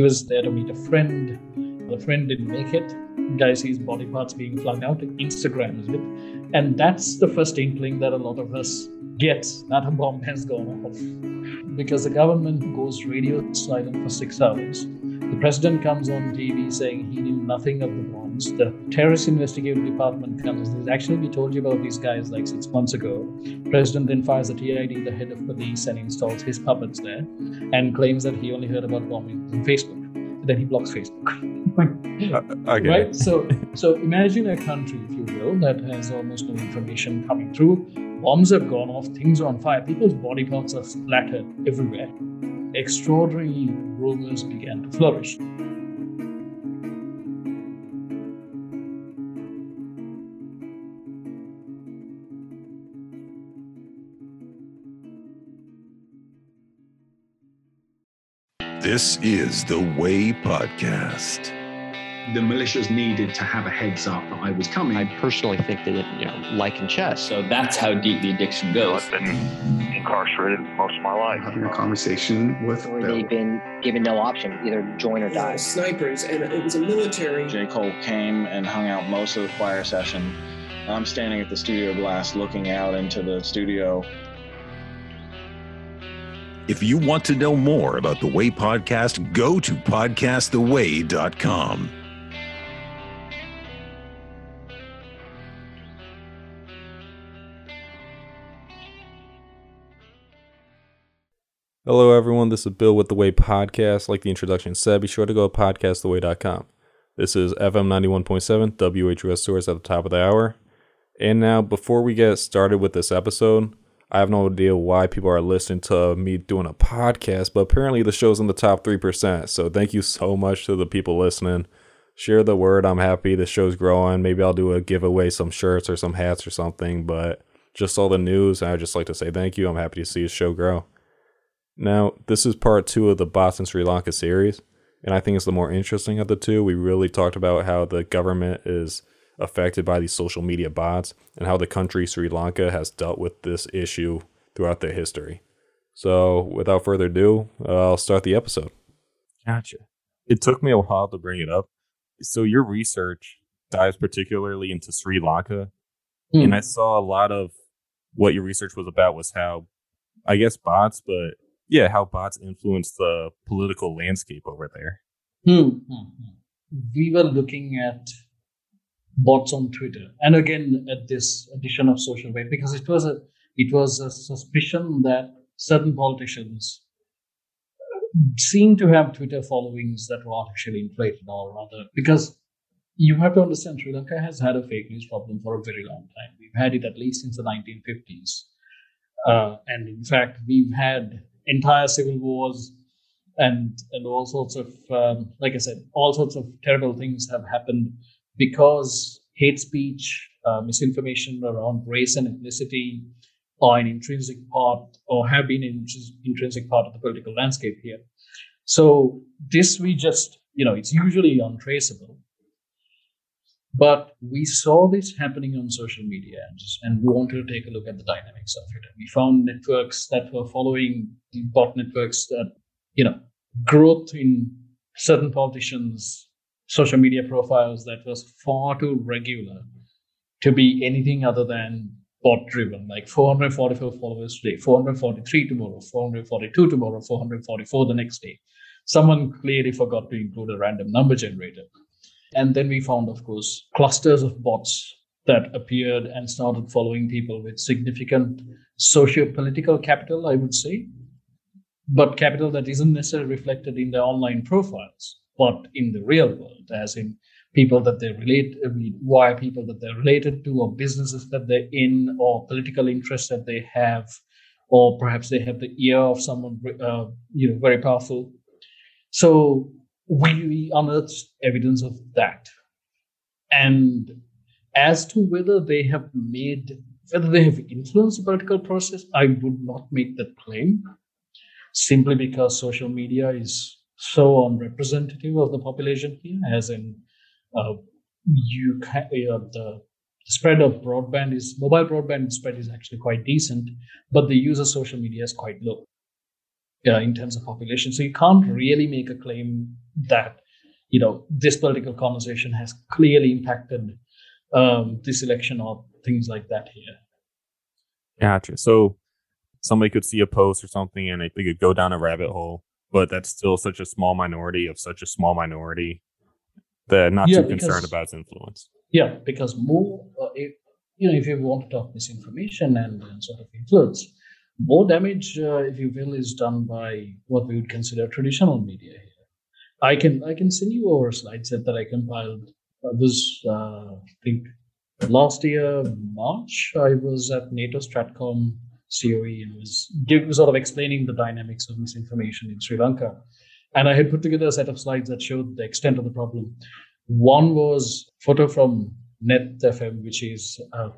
He was there to meet a friend. The friend didn't make it. Guy sees body parts being flung out. Instagrams it. And that's the first inkling that a lot of us get that a bomb has gone off. Because the government goes radio silent for six hours. The president comes on TV saying he knew nothing of the bombs. The terrorist investigative department comes and says, actually, we told you about these guys like six months ago. President then fires the TID, the head of police, and installs his puppets there and claims that he only heard about bombings on Facebook. Then he blocks Facebook. Uh, okay. Right? So so imagine a country, if you will, that has almost no information coming through. Bombs have gone off, things are on fire, people's body parts are splattered everywhere. Extraordinary rumors began to flourish. This is the Way Podcast. the militias needed to have a heads up that I was coming. I personally think that it, you know, like in chess. So that's how deep the addiction goes. I've been incarcerated most of my life. having a conversation with Or Bill. they've been given no option, either join or die. snipers, and it was a military. J. Cole came and hung out most of the choir session. I'm standing at the studio glass looking out into the studio. If you want to know more about the Way Podcast, go to podcasttheway.com. Hello, everyone. This is Bill with the Way Podcast. Like the introduction said, be sure to go to podcasttheway.com. This is FM 91.7, WHUS Storrs at the top of the hour. And now, before we get started with this episode, I have no idea why people are listening to me doing a podcast, but apparently the show's in the top 3%. So thank you so much to the people listening. Share the word. I'm happy the show's growing. Maybe I'll do a giveaway, some shirts or some hats or something. But just all the news, I'd just like to say thank you. I'm happy to see the show grow. Now, this is part two of the Bots in Sri Lanka series, and I think it's the more interesting of the two. We really talked about how the government is affected by these social media bots and how the country Sri Lanka has dealt with this issue throughout their history. So, without further ado, uh, I'll start the episode. Gotcha. It took me a while to bring it up. So, your research dives particularly into Sri Lanka, Hmm. and I saw a lot of what your research was about was how, I guess, bots, but yeah, how bots influence the political landscape over there. Hmm, hmm, hmm. We were looking at bots on Twitter, and again at this edition of Social Weight because it was a it was a suspicion that certain politicians seem to have Twitter followings that were artificially inflated, or rather, because you have to understand Sri Lanka has had a fake news problem for a very long time. We've had it at least since the 1950s, uh, and in fact, we've had entire civil wars and and all sorts of um, like I said, all sorts of terrible things have happened because hate speech, uh, misinformation around race and ethnicity are an intrinsic part or have been an intrinsic part of the political landscape here. So this we just you know it's usually untraceable. But we saw this happening on social media and, just, and we wanted to take a look at the dynamics of it. And we found networks that were following bot networks that, you know, growth in certain politicians' social media profiles that was far too regular to be anything other than bot driven, like 444 followers today, 443 tomorrow, 442 tomorrow, 444 the next day. Someone clearly forgot to include a random number generator. And then we found, of course, clusters of bots that appeared and started following people with significant socio-political capital, I would say, but capital that isn't necessarily reflected in their online profiles, but in the real world, as in people that they relate, why people that they're related to, or businesses that they're in, or political interests that they have, or perhaps they have the ear of someone, uh, you know, very powerful. So we unearthed evidence of that. And as to whether they have made, whether they have influenced the political process, I would not make that claim simply because social media is so unrepresentative of the population here, as in uh, you can, uh, the spread of broadband is mobile broadband spread is actually quite decent, but the use of social media is quite low uh, in terms of population. So you can't really make a claim that you know this political conversation has clearly impacted um, this election or things like that here. Gotcha. So somebody could see a post or something and they could go down a rabbit hole, but that's still such a small minority of such a small minority that not Yeah, too concerned because- about its influence. Yeah, because more, uh, if, you know, if you want to talk misinformation and, and sort of influence, more damage, uh, if you will, is done by what we would consider traditional media here. I can I can send you over a slide set that I compiled. Uh, this uh, I think last year March I was at NATO Stratcom COE and was give, sort of explaining the dynamics of misinformation in Sri Lanka, and I had put together a set of slides that showed the extent of the problem. One was photo from Neth FM, which is a,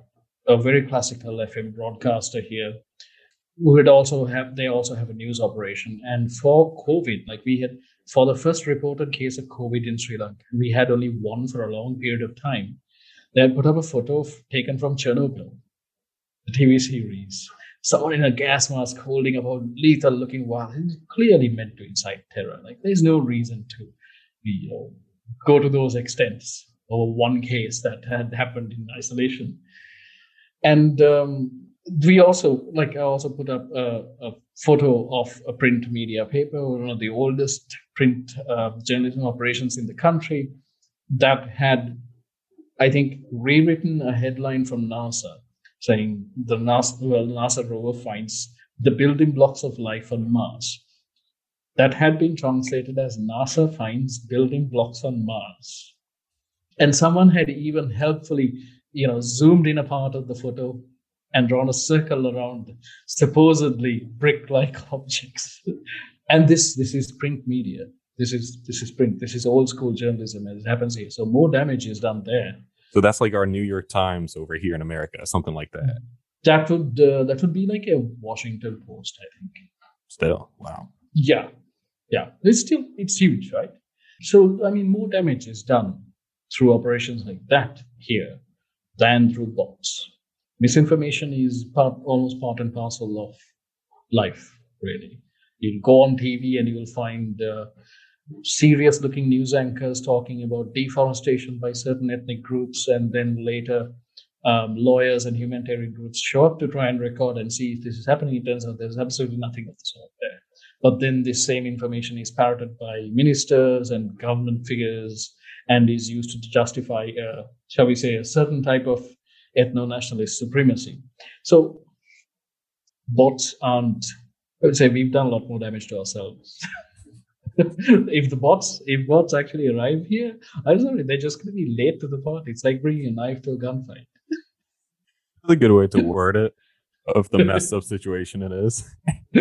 a very classical FM broadcaster here. Who would also have they also have a news operation, and for COVID, like we had for the first reported case of COVID in Sri Lanka, we had only one for a long period of time. They had put up a photo taken from Chernobyl, the TV series. Someone in a gas mask holding up a lethal looking vial. It's clearly meant to incite terror. Like there's no reason to be, you know, go to those extents over one case that had happened in isolation. And um, we also, like, I also put up a, a photo of a print media paper, one of the oldest print uh, journalism operations in the country, that had, I think, rewritten a headline from NASA saying the NASA, well, NASA rover finds the building blocks of life on Mars. That had been translated as NASA finds building blocks on Mars. And someone had even helpfully, you know, zoomed in a part of the photo and drawn a circle around supposedly brick-like objects. and this this is print media. This is this is print. This is old school journalism as it happens here. So more damage is done there. So that's like our New York Times over here in America, something like that. That would uh, that would be like a Washington Post, I think. Still, wow. Yeah, yeah. It's still it's huge, right? So I mean, more damage is done through operations like that here than through bots. Misinformation is part, almost part and parcel of life, really. You'll go on TV and you will find uh, serious looking news anchors talking about deforestation by certain ethnic groups, and then later um, lawyers and humanitarian groups show up to try and record and see if this is happening. It turns out there's absolutely nothing of the sort there. But then this same information is parroted by ministers and government figures and is used to justify, uh, shall we say, a certain type of ethno nationalist supremacy. So bots aren't, I would say we've done a lot more damage to ourselves. if the bots, if bots actually arrive here, I'm sorry, they're just going to be late to the party. It's like bringing a knife to a gunfight. That's a good way to word it of the messed up situation it is.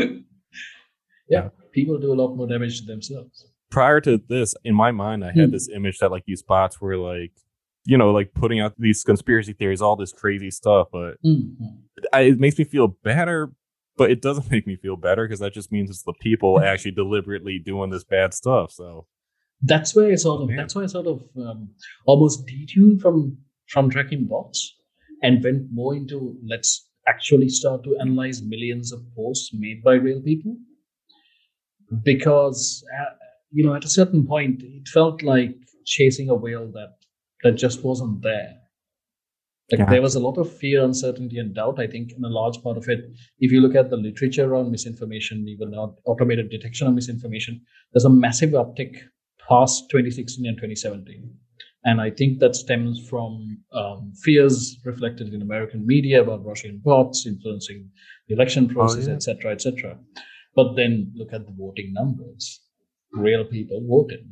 yeah, people do a lot more damage to themselves. Prior to this, in my mind, I had Hmm. this image that like these bots were like, you know, like putting out these conspiracy theories, all this crazy stuff. But Mhm. I, it makes me feel better, but it doesn't make me feel better because that just means it's the people actually deliberately doing this bad stuff. So That's why I sort of Man. that's why I sort of um, almost detuned from from tracking bots and went more into let's actually start to analyze millions of posts made by real people because uh, you know at a certain point it felt like chasing a whale that that just wasn't there like Yeah. there was a lot of fear uncertainty and doubt i think in a large part of it if you look at the literature on misinformation even automated detection of misinformation there's a massive uptick past 2016 and 2017 and I think that stems from um, fears reflected in American media about Russian bots influencing the election process, yeah. etc., etc. But then look at the voting numbers. Real people voted.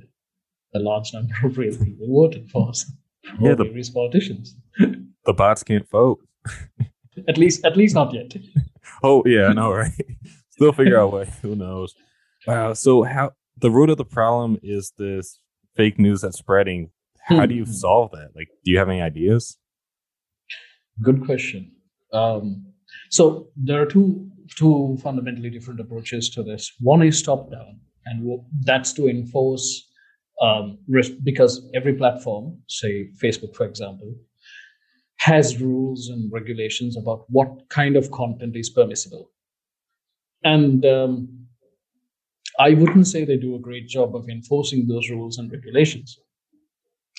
A large number of real people voted for, for Yeah, the- various politicians. the bots can't vote. At least, at least not yet. Oh yeah, I know, right? Still figure out way. Who knows? Wow. So how the root of the problem is this fake news that's spreading. How do you Hmm. solve that? Like, do you have any ideas? Good question. Um, so there are two two fundamentally different approaches to this. One is top down, and that's to enforce um, risk because every platform, say Facebook, for example, has rules and regulations about what kind of content is permissible. And um, I wouldn't say they do a great job of enforcing those rules and regulations.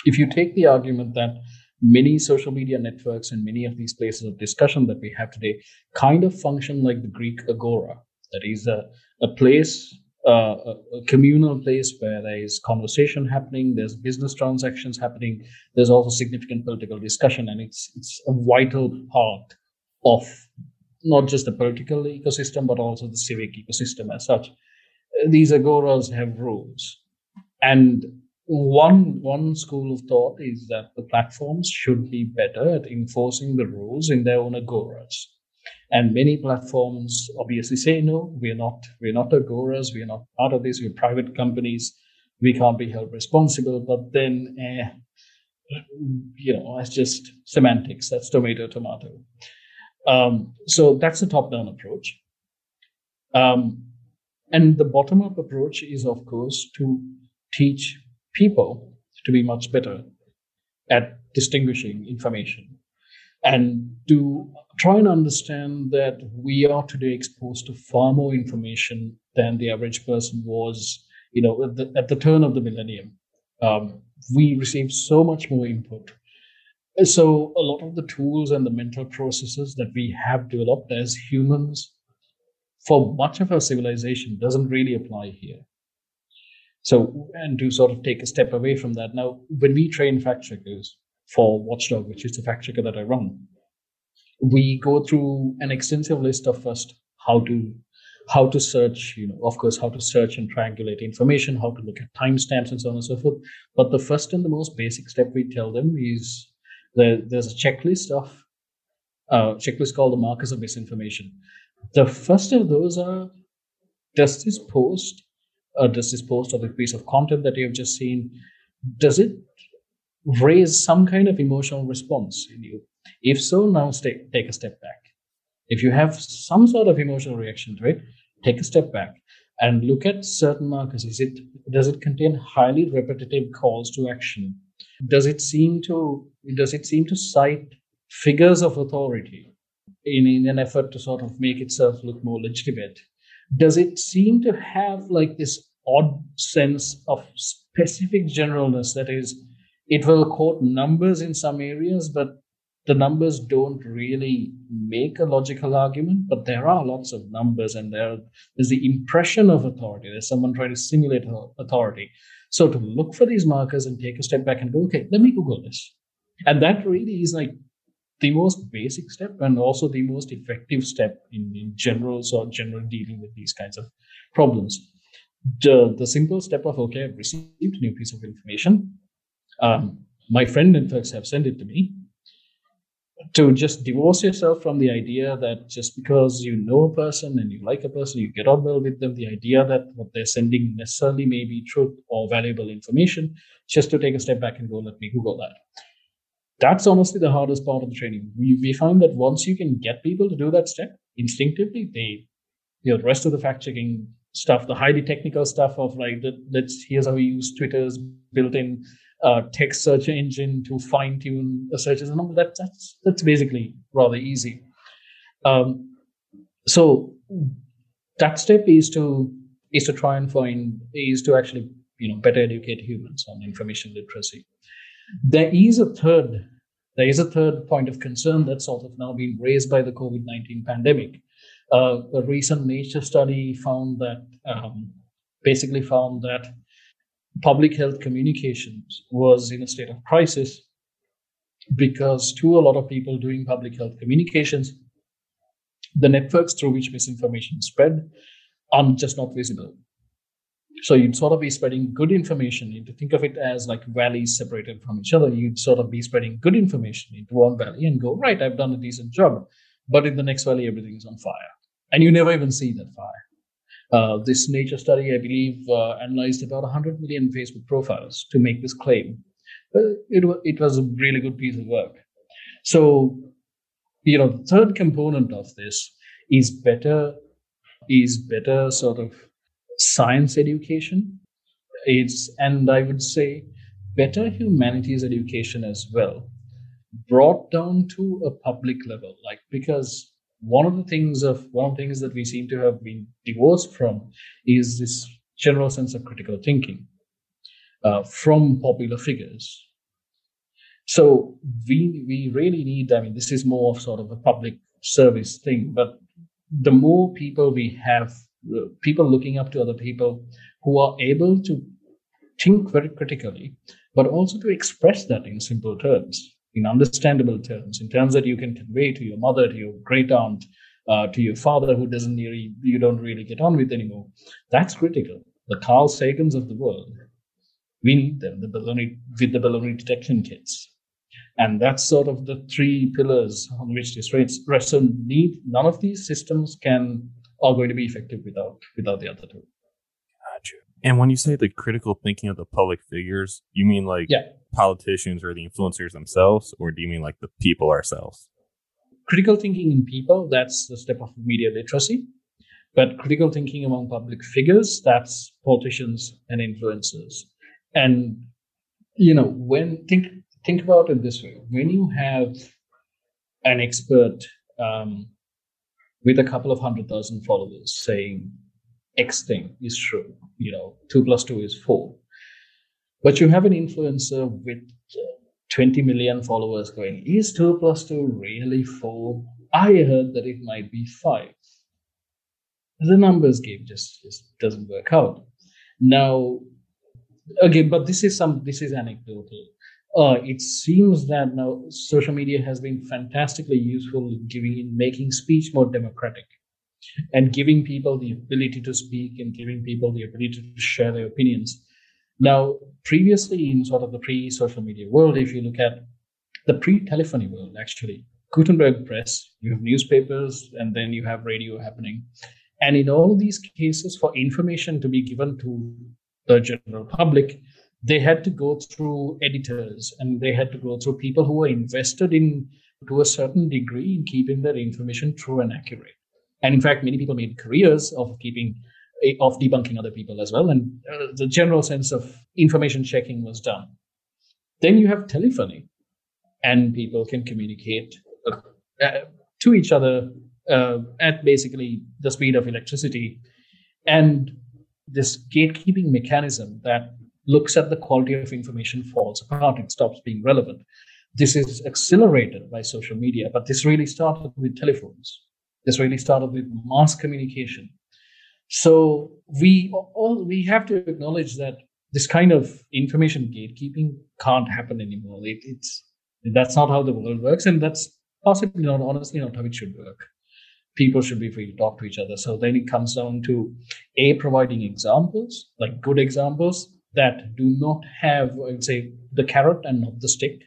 If you take the argument that many social media networks and many of these places of discussion that we have today kind of function like the Greek agora, that is a, a place, a, a communal place where there is conversation happening, there's business transactions happening, there's also significant political discussion, and it's it's a vital part of not just the political ecosystem but also the civic ecosystem as such. These agoras have rules, and one one school of thought is that the platforms should be better at enforcing the rules in their own agoras and many platforms obviously say no we're not we're not agoras we're not part of this we're private companies we can't be held responsible. But then eh, you know it's just semantics that's tomato tomato. Um, so that's the top down approach. Um, and the bottom up approach is of course to teach people to be much better at distinguishing information and to try and understand that we are today exposed to far more information than the average person was you know at the, at the turn of the millennium. Um, we receive so much more input. So a lot of the tools and the mental processes that we have developed as humans for much of our civilization doesn't really apply here. So, and to sort of take a step away from that, now when we train fact checkers for Watchdog, which is the fact checker that I run, we go through an extensive list of first how to how to search, you know, of course, how to search and triangulate information, how to look at timestamps and so on and so forth. But the first and the most basic step we tell them is that there's a checklist of uh, checklist called the markers of misinformation. The first of those are does this post uh, does this post or the piece of content that you've just seen does it raise some kind of emotional response in you. If so now stay, take a step back. If you have some sort of emotional reaction to it take a step back and look at certain markers. Is it does it contain highly repetitive calls to action? Does it seem to does it seem to cite figures of authority in, in an effort to sort of make itself look more legitimate? Does it seem to have like this odd sense of specific generalness that is it will quote numbers in some areas but the numbers don't really make a logical argument but there are lots of numbers and there is the impression of authority there's someone trying to simulate authority so to look for these markers and take a step back and go okay let me google this and that really is like the most basic step and also the most effective step in, in general or general dealing with these kinds of problems. The, the simple step of, okay, I've received a new piece of information. Um, my friend and folks have sent it to me. To just divorce yourself from the idea that just because you know a person and you like a person, you get on well with them, the idea that what they're sending necessarily may be truth or valuable information, just to take a step back and go, let me Google that that's honestly the hardest part of the training. We, we that once you can get people to do that step instinctively, they, you know, the rest of the fact checking stuff, the highly technical stuff of like, let's, here's how we use Twitter's built in uh, text search engine to fine tune searches and all that. That's, that's basically rather easy. Um, so that step is to, is to try and find, is to actually, you know, better educate humans on information literacy. There is a third, there is a third point of concern that's sort of now been raised by the COVID 19 pandemic. Uh, a recent Nature study found that, um, basically found that public health communications was in a state of crisis because to a lot of people doing public health communications, the networks through which misinformation spread are just not visible. So you'd sort of be spreading good information into think of it as like valleys separated from each other. You'd sort of be spreading good information into one valley and go, right, I've done a decent job. But in the next valley, everything's on fire. And you never even see that fire. Uh, this nature study, I believe, uh, analyzed about 100 million Facebook profiles to make this claim. It, it was a really good piece of work. So, you know, the third component of this is better, is better sort of science education. It's, and I would say, better humanities education as well, brought down to a public level. Like, because one of the things of one of the things that we seem to have been divorced from is this general sense of critical thinking uh, from popular figures. So we we really need. I mean, this is more of sort of a public service thing, but the more people we have, uh, people looking up to other people who are able to think very critically, but also to express that in simple terms, in understandable terms, in terms that you can convey to your mother, to your great aunt, uh, to your father who doesn't really you don't really get on with anymore. That's critical. The Carl Sagans of the world, we need them. The baloney with the baloney detection kits, and that's sort of the three pillars on which this rests. So need none of these systems can are going to be effective without without the other two. And when you say the critical thinking of the public figures, you mean like yeah. politicians or the influencers themselves, or do you mean like the people ourselves? critical thinking in people, that's the step of media literacy. But critical thinking among public figures, that's politicians and influencers. And, you know, when think think about it this way, when you have an expert um, with a couple of hundred thousand followers saying X thing is true, you know, two plus two is four. But you have an influencer with uh, 20 million followers going, is 2 plus 2 really 4? I heard that it might be 5. The numbers game just, just doesn't work out. Now, again, but this is some this is anecdotal. Uh, it seems that now social media has been fantastically useful in giving in making speech more democratic and giving people the ability to speak and giving people the ability to share their opinions now, previously in sort of the pre-social media world, if you look at the pre-telephony world, actually, Gutenberg press, you have newspapers, and then you have radio happening. And in all of these cases, for information to be given to the general public, they had to go through editors and they had to go through people who were invested in to a certain degree in keeping that information true and accurate. And in fact, many people made careers of keeping of debunking other people as well. And uh, the general sense of information checking was done. Then you have telephony, and people can communicate uh, uh, to each other uh, at basically the speed of electricity. And this gatekeeping mechanism that looks at the quality of information falls apart and stops being relevant. This is accelerated by social media, but this really started with telephones. This really started with mass communication so we all we have to acknowledge that this kind of information gatekeeping can't happen anymore. It, it's that's not how the world works, and that's possibly not honestly not how it should work. People should be free to talk to each other. So then it comes down to a providing examples, like good examples that do not have, I would say, the carrot and not the stick.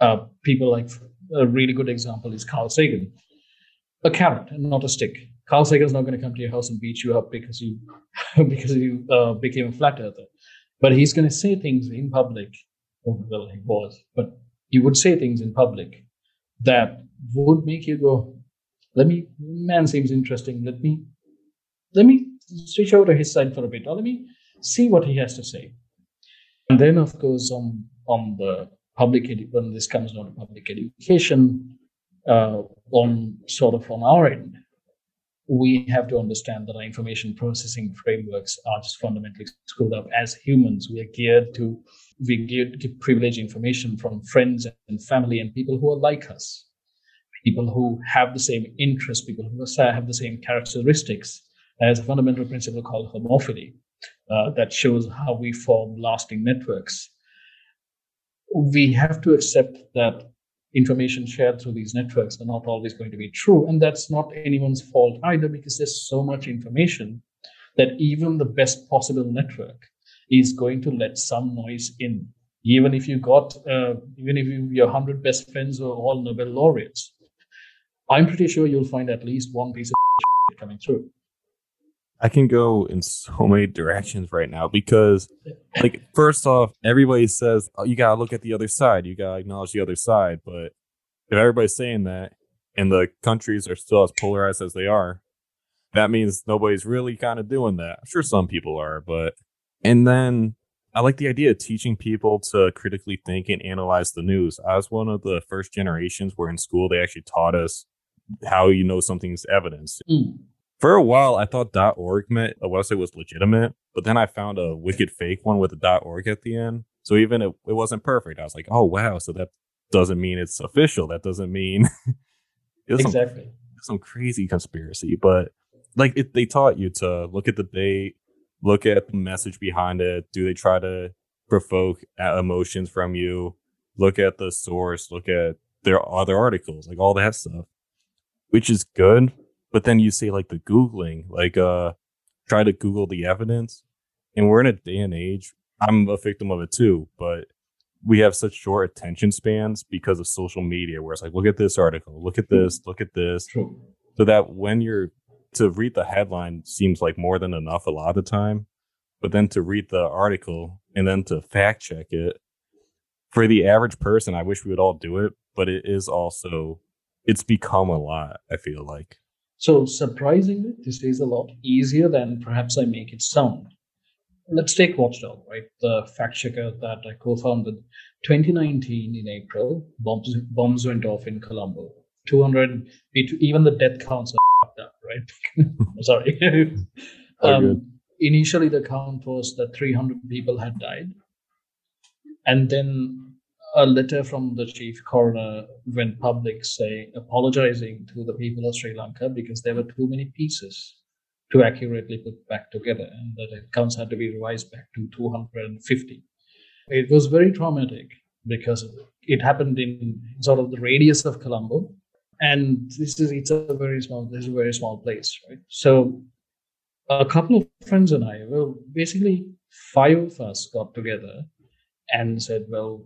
Uh, people like a really good example is Carl Sagan, a carrot and not a stick Carl Sagan's not going to come to your house and beat you up because you because you uh, became a flat earther, but he's going to say things in public. Oh, well, he was, but he would say things in public that would make you go, "Let me, man seems interesting. Let me, let me switch over to his side for a bit, or let me see what he has to say." And then, of course, on on the public edu- when this comes down to public education, uh, on sort of on our end, we have to understand that our information processing frameworks are just fundamentally screwed up. As humans, we are geared to we geared to privilege information from friends and family and people who are like us, people who have the same interests, people who have the same characteristics. There's a fundamental principle called homophily uh, that shows how we form lasting networks. We have to accept that information shared through these networks are not always going to be true. And that's not anyone's fault either, because there's so much information that even the best possible network is going to let some noise in. Even if you got, uh, even if you, your 100 best friends are all Nobel laureates, I'm pretty sure you'll find at least one piece of coming through. I can go in so many directions right now because, like, first off, everybody says oh, you gotta look at the other side, you gotta acknowledge the other side. But if everybody's saying that, and the countries are still as polarized as they are, that means nobody's really kind of doing that. I'm sure some people are, but and then I like the idea of teaching people to critically think and analyze the news. I was one of the first generations where in school they actually taught us how you know something's evidence. Mm For a while, I thought .org meant a website was legitimate, but then I found a wicked fake one with a .org at the end. So even if it wasn't perfect, I was like, oh wow, so that doesn't mean it's official. That doesn't mean it's exactly some, some crazy conspiracy. But like it, they taught you to look at the date, look at the message behind it. Do they try to provoke emotions from you? Look at the source. Look at their other articles, like all that stuff, which is good. But then you say like the googling, like uh, try to Google the evidence, and we're in a day and age. I'm a victim of it too, but we have such short attention spans because of social media where it's like look at this article look at this look at this True. so that when you're to read the headline seems like more than enough a lot of the time but then to read the article and then to fact check it for the average person i wish we would all do it but it is also it's become a lot i feel like so surprisingly this is a lot easier than perhaps i make it sound let's take Watchdog, right? The fact checker that I co-founded. 2019 in April, bombs bombs went off in Colombo. 200, even the death counts are up, right? Sorry. um, initially, the count was that 300 people had died, and then a letter from the chief coroner went public, saying apologizing to the people of Sri Lanka because there were too many pieces to accurately put back together, and that accounts had to be revised back to 250. It was very traumatic because it happened in sort of the radius of Colombo, and this is it's a very small this is a very small place, right? So a couple of friends and I, well, basically five of us got together and said, well,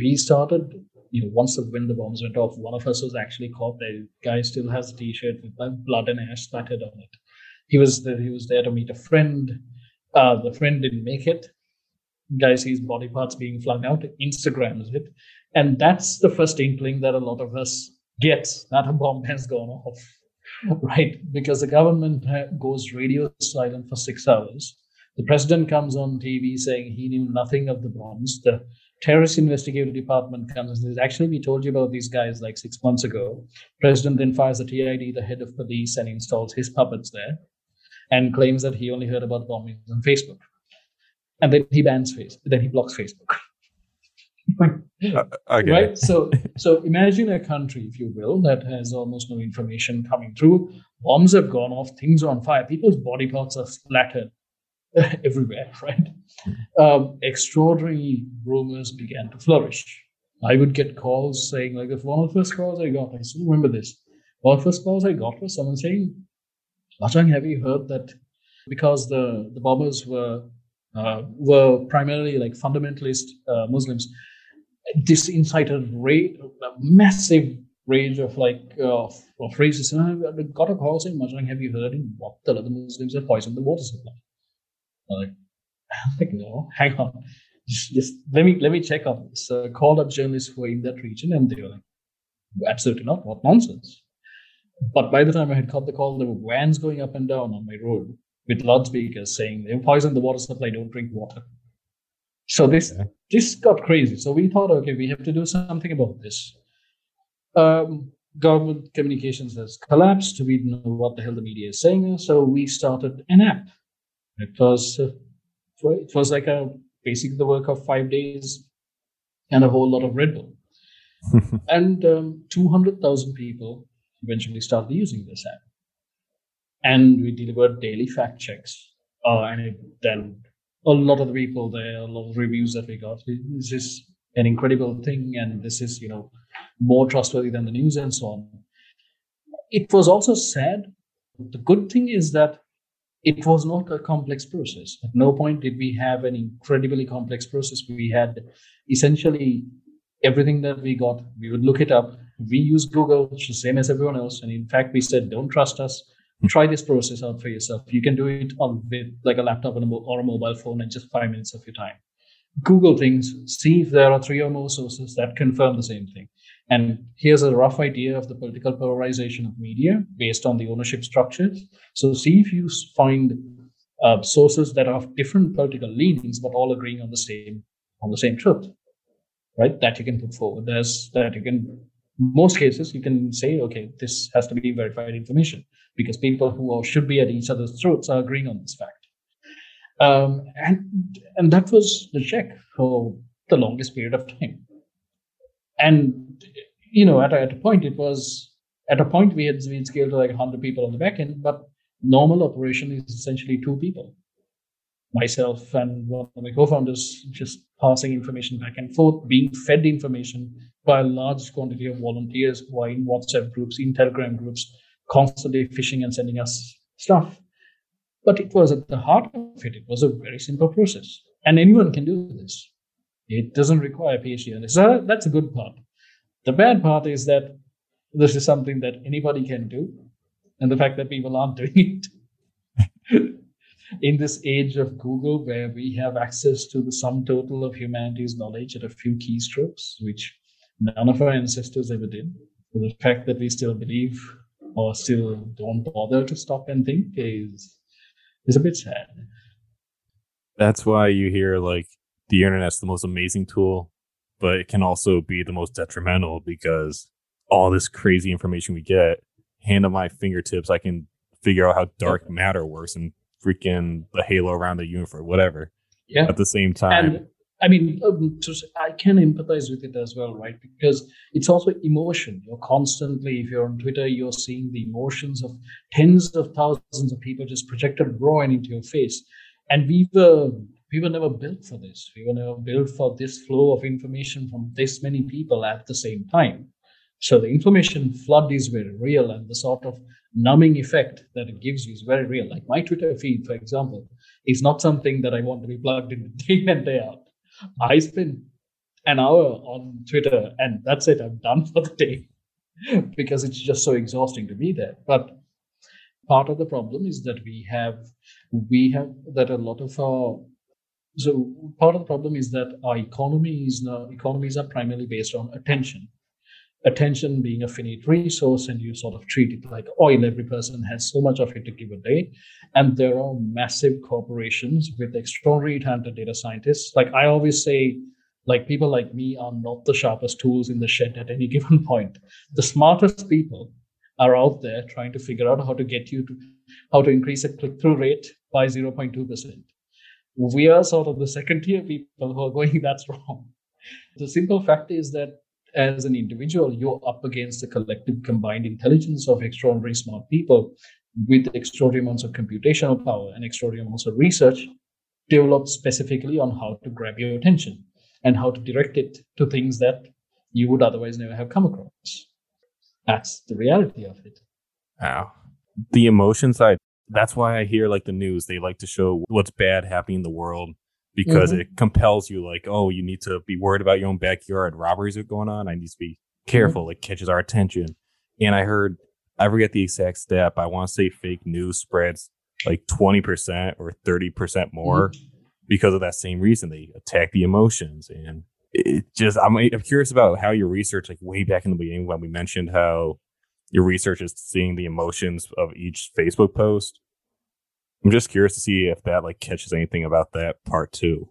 we started you know, once the when the bombs went off, one of us was actually caught. The guy still has a T-shirt with blood and ash splattered on it he was there, he was there to meet a friend. Uh, the friend didn't make it. Guy sees body parts being flung out, Instagrams it, and that's the first inkling that a lot of us get that a bomb has gone off, right? Because the government goes radio silent for six hours. The president comes on TV saying he knew nothing of the bombs. The terrorist investigative department comes and says, actually, we told you about these guys like six months ago. President then fires the TID, the head of police, and installs his puppets there and claims that he only heard about bombings on Facebook. And then he bans Facebook, then he blocks Facebook. uh, okay. Right? So so imagine a country, if you will, that has almost no information coming through. Bombs have gone off, things are on fire, people's body parts are splattered everywhere, right? Um, extraordinary rumors began to flourish. I would get calls saying, like, if one of the first calls I got, I still remember this. One of the first calls I got was someone saying, Lachang, have you heard that because the, the bombers were uh, were primarily like fundamentalist uh, Muslims, this incited rate, a massive range of like uh, of, of racists. And I got a call saying, Majang, have you heard in what the Muslims have poisoned the water supply? Like, I'm like, no, hang on. Just, just, let me let me check on this. Uh, called up journalists who were in that region, and they were like, absolutely not. What nonsense. But by the time I had caught the call, there were vans going up and down on my road with loudspeakers saying they poisoned the water supply, don't drink water. So this okay. this got crazy. So we thought, okay, we have to do something about this. Um, government communications has collapsed. We don't know what the hell the media is saying. So we started an app. It was it was like a basically the work of five days and a whole lot of Red Bull. and um, 200,000 people eventually started using this app. And we delivered daily fact checks. Uh, and it, then a lot of the people there, a lot of reviews that we got, this is an incredible thing. And this is, you know, more trustworthy than the news and so on. It was also sad. The good thing is that it was not a complex process. At no point did we have an incredibly complex process. We had essentially everything that we got, we would look it up, we use Google, the same as everyone else. And in fact, we said, don't trust us. Hmm. Try this process out for yourself. You can do it on with like a laptop or a mobile phone in just five minutes of your time. Google things, see if there are three or more sources that confirm the same thing. And here's a rough idea of the political polarization of media based on the ownership structures. So see if you find uh, sources that of different political leanings, but all agreeing on the same on the same truth, right? That you can put forward. There's that you can most cases you can say okay this has to be verified information because people who should be at each other's throats are agreeing on this fact. Um, and and that was the check for the longest period of time. And you know, at a, at a point, it was at a point we had we had scaled to like 100 people on the back end, but normal operation is essentially two people myself and one of my co-founders just passing information back and forth, being fed information by a large quantity of volunteers who are in WhatsApp groups, in Telegram groups, constantly fishing and sending us stuff. But it was at the heart of it, it was a very simple process. And anyone can do this. It doesn't require PhD this. So that's a good part. The bad part is that this is something that anybody can do. And the fact that people aren't doing it in this age of Google, where we have access to the sum total of humanity's knowledge at a few keystrokes, which none of our ancestors ever did, the fact that we still believe or still don't bother to stop and think is is a bit sad. That's why you hear like the internet's the most amazing tool, but it can also be the most detrimental because all this crazy information we get hand on my fingertips, I can figure out how dark matter works and freaking the halo around the universe, whatever. Yeah. At the same time. And I mean, um, I can empathize with it as well, right? Because it's also emotion. You're constantly, if you're on Twitter, you're seeing the emotions of tens of thousands of people just projected raw and into your face. And we were we were never built for this. We were never built for this flow of information from this many people at the same time. So the information flood is very real, and the sort of numbing effect that it gives you is very real. Like my Twitter feed, for example, is not something that I want to be plugged in day in and day out. I spend an hour on Twitter and that's it. I'm done for the day because it's just so exhausting to be there. But part of the problem is that we have we have that a lot of our so part of the problem is that our economy is now economies are primarily based on attention. Attention being a finite resource and you sort of treat it like oil. Every person has so much of it to give a day and there are massive corporations with extraordinarily talented data scientists. Like i always say like people like me are not the sharpest tools in the shed at any given point. The smartest people are out there trying to figure out how to get you to how to increase a click-through rate by 0.2% we are sort of the second tier people who are going that's wrong the simple fact is that as an individual, you're up against the collective combined intelligence of extraordinary smart people with extraordinary amounts of computational power and extraordinary amounts of research developed specifically on how to grab your attention and how to direct it to things that you would otherwise never have come across. That's the reality of it. Wow. The emotion side, that's why I hear like the news, they like to show what's bad happening in the world because mm-hmm. it compels you like oh you need to be worried about your own backyard robberies are going on i need to be mm-hmm. careful mm-hmm. it catches our attention and i heard i forget the exact step. i want to say fake news spreads like 20% or 30% more mm-hmm. because of that same reason they attack the emotions and it just I'm, I'm curious about how your research like way back in the beginning when we mentioned how your research is seeing the emotions of each facebook post I'm just curious to see if that like catches anything about that part too.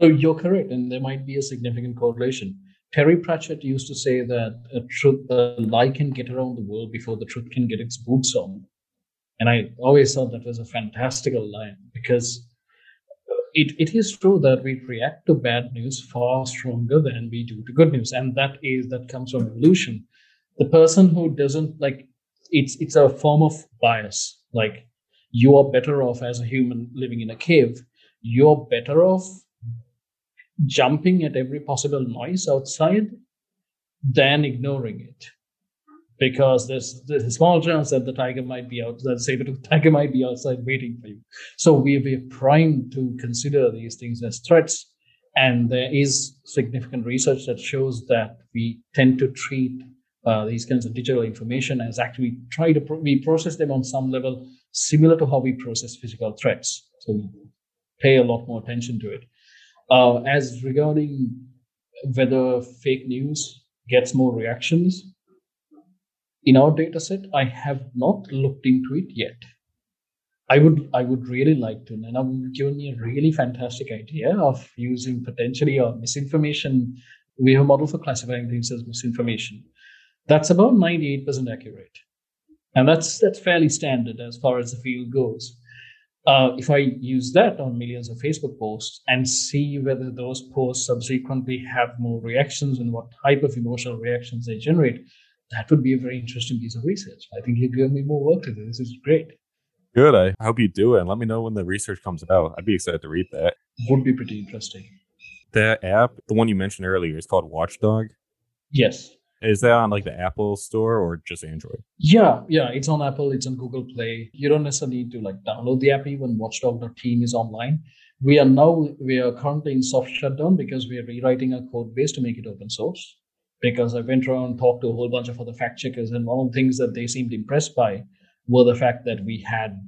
So you're correct, and there might be a significant correlation. Terry Pratchett used to say that a truth, a lie can get around the world before the truth can get its boots on. And I always thought that was a fantastical line because it, it is true that we react to bad news far stronger than we do to good news. And that is that comes from evolution. The person who doesn't like it's it's a form of bias. Like you are better off as a human living in a cave. You're better off jumping at every possible noise outside than ignoring it. Because there's, there's a small chance that the tiger might be out, that say the tiger might be outside waiting for you. So we, we're primed to consider these things as threats. And there is significant research that shows that we tend to treat uh, these kinds of digital information as actually try to pro- we process them on some level similar to how we process physical threats. So we pay a lot more attention to it. Uh, as regarding whether fake news gets more reactions in our data set, I have not looked into it yet. I would I would really like to, and I've given me a really fantastic idea of using potentially a misinformation. We have a model for classifying things as misinformation. That's about 98% accurate. and that's that's fairly standard as far as the field goes. Uh, if I use that on millions of Facebook posts and see whether those posts subsequently have more reactions and what type of emotional reactions they generate, that would be a very interesting piece of research. I think you've given me more work to do. This is great. Good. I hope you do it. And let me know when the research comes out. I'd be excited to read that. Would be pretty interesting. That app, the one you mentioned earlier, is called Watchdog. Yes. Is that on like the Apple store or just Android? Yeah, yeah, it's on Apple, it's on Google Play. You don't necessarily need to like download the app even watchdog.team is online. We are now we are currently in soft shutdown because we are rewriting our code base to make it open source. Because I went around and talked to a whole bunch of other fact checkers, and one of the things that they seemed impressed by were the fact that we had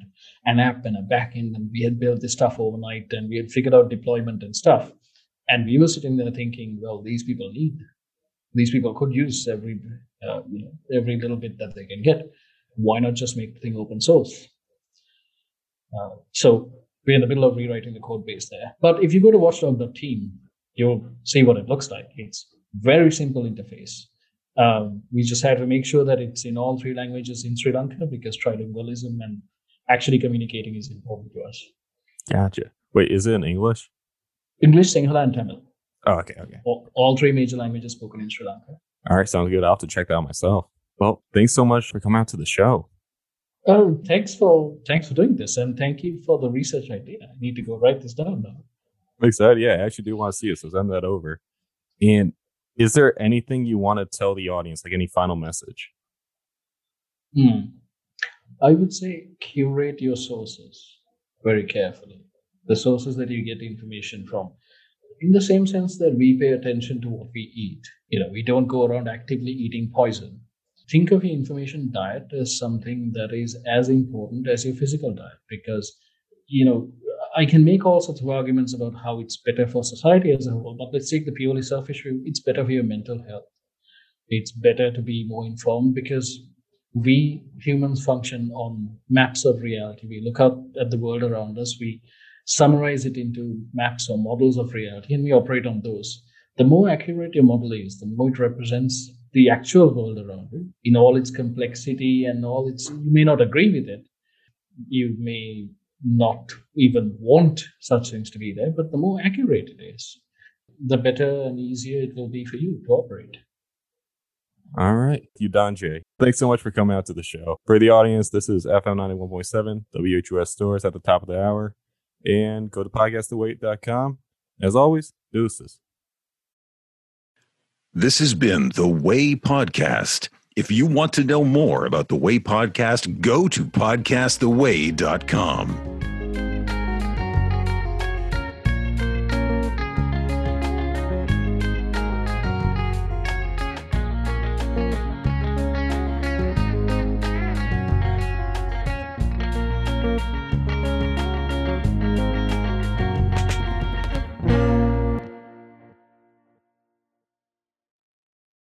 an app and a backend and we had built this stuff overnight and we had figured out deployment and stuff. And we were sitting there thinking, well, these people need these people could use every uh, you know, every little bit that they can get. Why not just make the thing open source? Uh, so we're in the middle of rewriting the code base there. But if you go to watchdog.team, you'll see what it looks like. It's very simple interface. Um, we just had to make sure that it's in all three languages in Sri Lanka because trilingualism and actually communicating is important to us. Gotcha. Wait, is it in English? English, Sinhala, and Tamil. Oh, okay, okay. All, all three major languages spoken in Sri Lanka. All right, sounds good. I'll have to check that out myself. Well, thanks so much for coming out to the show. Oh, thanks for thanks for doing this, and thank you for the research idea. I need to go write this down now. I'm excited. Yeah, I actually do want to see it, so send that over. And is there anything you want to tell the audience, like any final message? Hmm. I would say curate your sources very carefully. The sources that you get information from in the same sense that we pay attention to what we eat. You know, we don't go around actively eating poison. Think of your information diet as something that is as important as your physical diet because, you know, I can make all sorts of arguments about how it's better for society as a whole, but let's take the purely selfish view. It's better for your mental health. It's better to be more informed because we humans function on maps of reality. We look out at the world around us. We summarize it into maps or models of reality, and we operate on those. The more accurate your model is, the more it represents the actual world around you in all its complexity and all its. You may not agree with it. You may not even want such things to be there, but the more accurate it is, the better and easier it will be for you to operate. All right. You Don. Thanks so much for coming out to the show. For the audience, this is FM 91.7, WHUS Storrs at the top of the hour and go to podcasttheway.com. As always, deuces. This has been The Way Podcast. If you want to know more about The Way Podcast, go to podcasttheway.com.